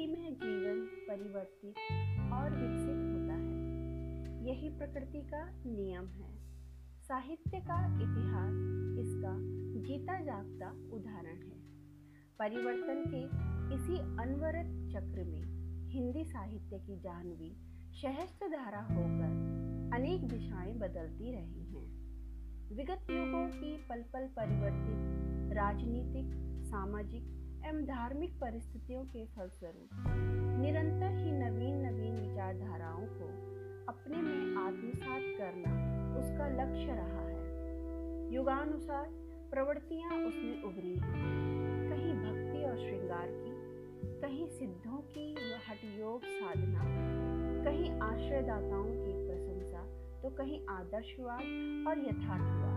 में जीवन परिवर्तित और विकसित होता है। यही प्रकृति का नियम है। साहित्य का इतिहास इसका जीता जागता उदाहरण है। परिवर्तन के इसी अनवरत चक्र में हिंदी साहित्य की जानवी सहस्त्र धारा होकर अनेक दिशाएँ बदलती रही हैं। विगत युगों की पल पल परिवर्तित राजनीतिक, सामाजिक एवं धार्मिक परिस्थितियों के फलस्वरूप, निरंतर ही नवीन नवीन विचारधाराओं को अपने में आत्मसात करना उसका लक्ष्य रहा है। युगानुसार प्रवृत्तियाँ उसमें उभरी कहीं भक्ति और श्रृंगार की, कहीं सिद्धों की हट योग साधना, कहीं आश्रयदाताओं की प्रशंसा तो कहीं आदर्शवाद और यथार्थवाद।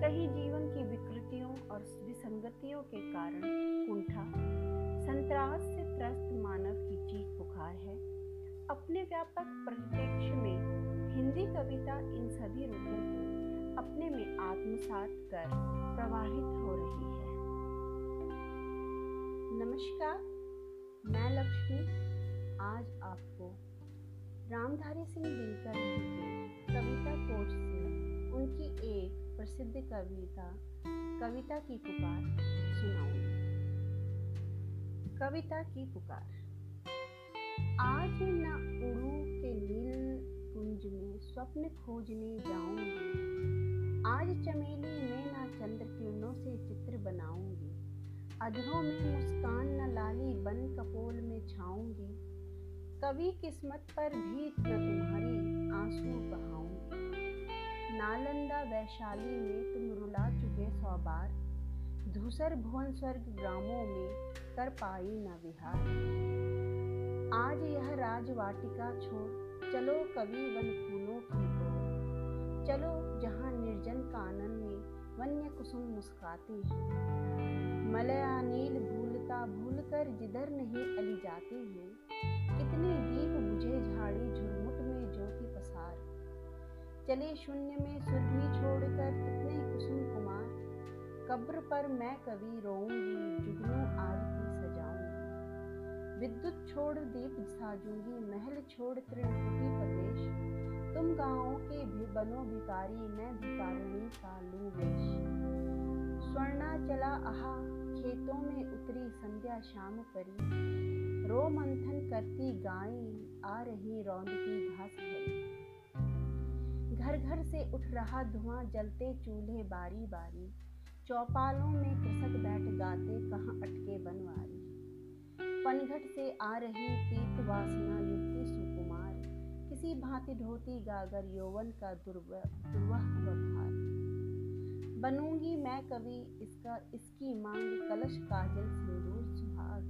कहीं जीवन की विकृतियों और विसंगतियों के कारण कुंठा, संतरास से त्रस्त मानव की चीख पुकार है। अपने व्यापक परिप्रेक्ष्य में हिंदी कविता इन सभी रूपों को अपने में आत्मसात कर प्रवाहित हो रही है। नमस्कार, मैं लक्ष्मी। आज आपको रामधारी सिंह दिनकर जी के कविता कोश से उनकी एक प्रसिद्ध कविता कविता की पुकार सुनाऊँगी कविता की पुकार। आज न उड़ू के नील कुंज में स्वप्न खोजने जाऊँगी। आज चमेली में ना चंद्र किरणों से चित्र बनाऊँगी। अधरों में मुस्कान न लाली बन कपोल में छाऊँगी। कभी किस्मत पर भी न तुम्हारी आँसू बहाऊँगी। नालंदा वैशाली में तुम रुला चुके सौ बार। धूसर भुवन स्वर्ग ग्रामों में कर पाई न विहार। आज यह राजवाटिका छोड़, चलो कवि वन फूलों की चलो जहाँ निर्जन कानन में वन्य कुसुम मुस्काती है। मलया नील भूलता भूल कर जिधर नहीं अली जाती है। कितने दीप बुझे झाड़ी चले शून्य में सुरभि छोड़कर कितने कुसुम कुमार। कब्र पर मैं कवि रोऊँगी, जुगनू आरती सजाऊँगी। विद्युत छोड़ दीप साजूँगी, महल छोड़ त्रिपुटी प्रदेश तुम गाँवों के भी बनो भिकारी मैं भिकारिणी का लू वेश स्वर्णा चला आहा खेतों में उतरी संध्या शाम परी। रो मंथन करती गाय, आ रही रौंदती घास भरी। घर घर से उठ रहा धुआँ, जलते चूल्हे बारी बारी चौपालों में कृषक बैठ गाते, कहाँ अटके बनवारी। पनघट से आ रही पीत वासना युक्ति सुकुमार। किसी भांति ढोती गागर यौवन का दुर्वह व्यवहार। बनूँगी मैं कवि इसका, इसकी मांग, कलश काजल सिंदूर सुहाग।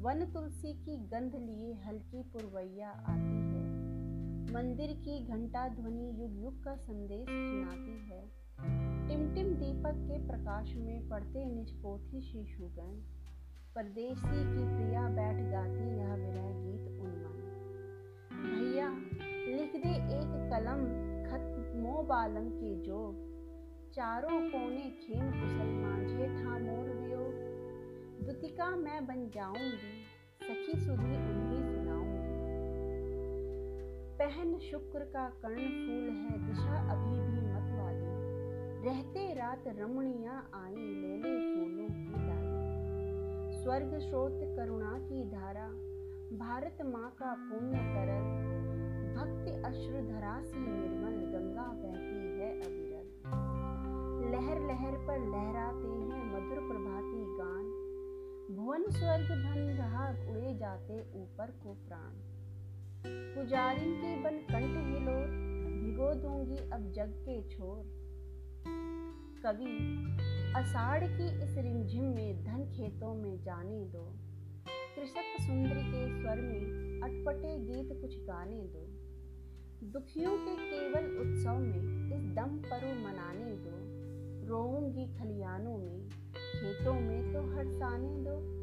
वन तुलसी की गंध लिए हल्की पुरवैया आती। मंदिर की घंटा ध्वनि युग युग का संदेश सुनाती है। टिमटिम दीपक के प्रकाश में पढ़ते निज पोथी शिशुगण। परदेसी की प्रिया बैठ गाती यह विरह गीत उन्मन। भैया, लिख दे एक कलम खत मो बालम के जो चारों कोने खेम कुशल मांझे था मोर वियोग। दुतिका मैं बन जाऊँगी, सखी सुधी उन्हीं पहन शुक्र का कर्ण फूल है, दिशा अभी भी मत वाली। रहते रात रमणिया आई ले ले फूलों की डाली। स्वर्ग स्रोत करुणा की धारा, भारत माँ का पुण्य तरल। भक्ति अश्रु धरा सी निर्मल, गंगा बहती है अविरल। लहर लहर पर लहराते हैं मधुर प्रभाती गान। भुवन स्वर्ग बन रहा उड़े जाते ऊपर को प्राण। पुजारी के बन कंठ हिलोर भिगो दूँगी अब जग के छोर। कवि, अषाढ़ की इस रिमझिम में धन खेतों में जाने दो। कृषक सुंदर के स्वर में अटपटे गीत कुछ गाने दो। दुखियों के केवल उत्सव में इस दम पर मनाने दो। रोऊँगी खलियानों में, खेतों में तो हरसाने दो।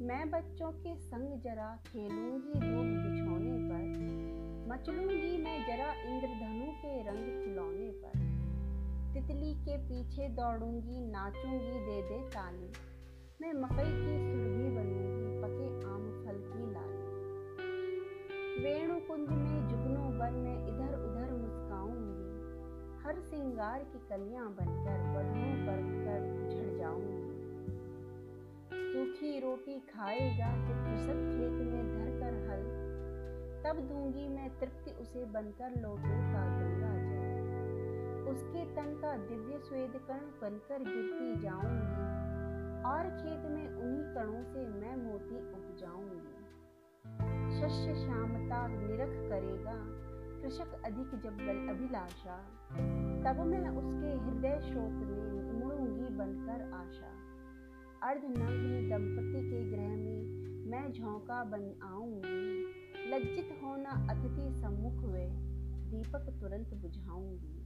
मैं बच्चों के संग जरा खेलूँगी लोग बिछोने पर। मचलूँगी मैं जरा इंद्रधनु के रंग खिलौने पर। तितली के पीछे दौड़ूँगी, नाचूँगी, दे दे ताली। मैं मकई की सुरभि बनूँगी, पके आम फल की लाली। वेणु कुंज में जुगनों बन में इधर उधर मुस्काऊँगी। हर सिंगार की कलियाँ बनकर बदलों पर कर झड़ जाऊँगी। सूखी रोटी खाएगा जब कृषक खेत में धर कर हल। तब दूँगी मैं तृप्ति, उसे बनकर लोटों का गंगा जल। उसके तन का दिव्य स्वेद कण बनकर गिरती जाऊँगी, और खेत में उन्हीं कणों से मैं मोती उपजाऊँगी। शस्य श्यामता निरख करेगा, कृषक अधिक जब बल अभिलाषा। तब मैं उसके हृदय शोक में मुड़ूँगी बनकर आशा। अर्धनग्न दंपति के ग्रह में मैं झोंका बन आऊँगी। लज्जित होना अतिथि सम्मुख वे, दीपक तुरंत बुझाऊँगी।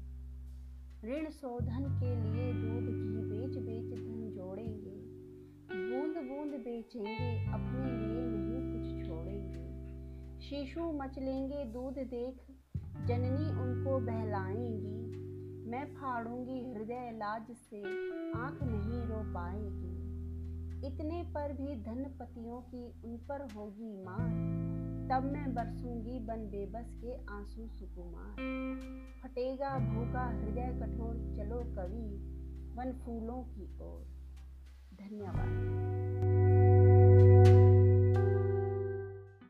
ऋण शोधन के लिए दूध, घी बेच बेच धन जोड़ेंगे। बूंद बूंद बेचेंगे, अपने लिए नहीं कुछ छोड़ेंगे। शिशु मचलेंगे दूध देख, जननी उनको बहलाएँगी। मैं फाड़ूँगी हृदय लाज से, आँख नहीं रो पाएगी। इतने पर भी धनपतियों की उन पर होगी मार तब मैं बरसूँगी बन बेबस के आँसू सुकुमार। फटेगा भूखा हृदय कठोर, चलो कवि, वन फूलों की ओर। धन्यवाद।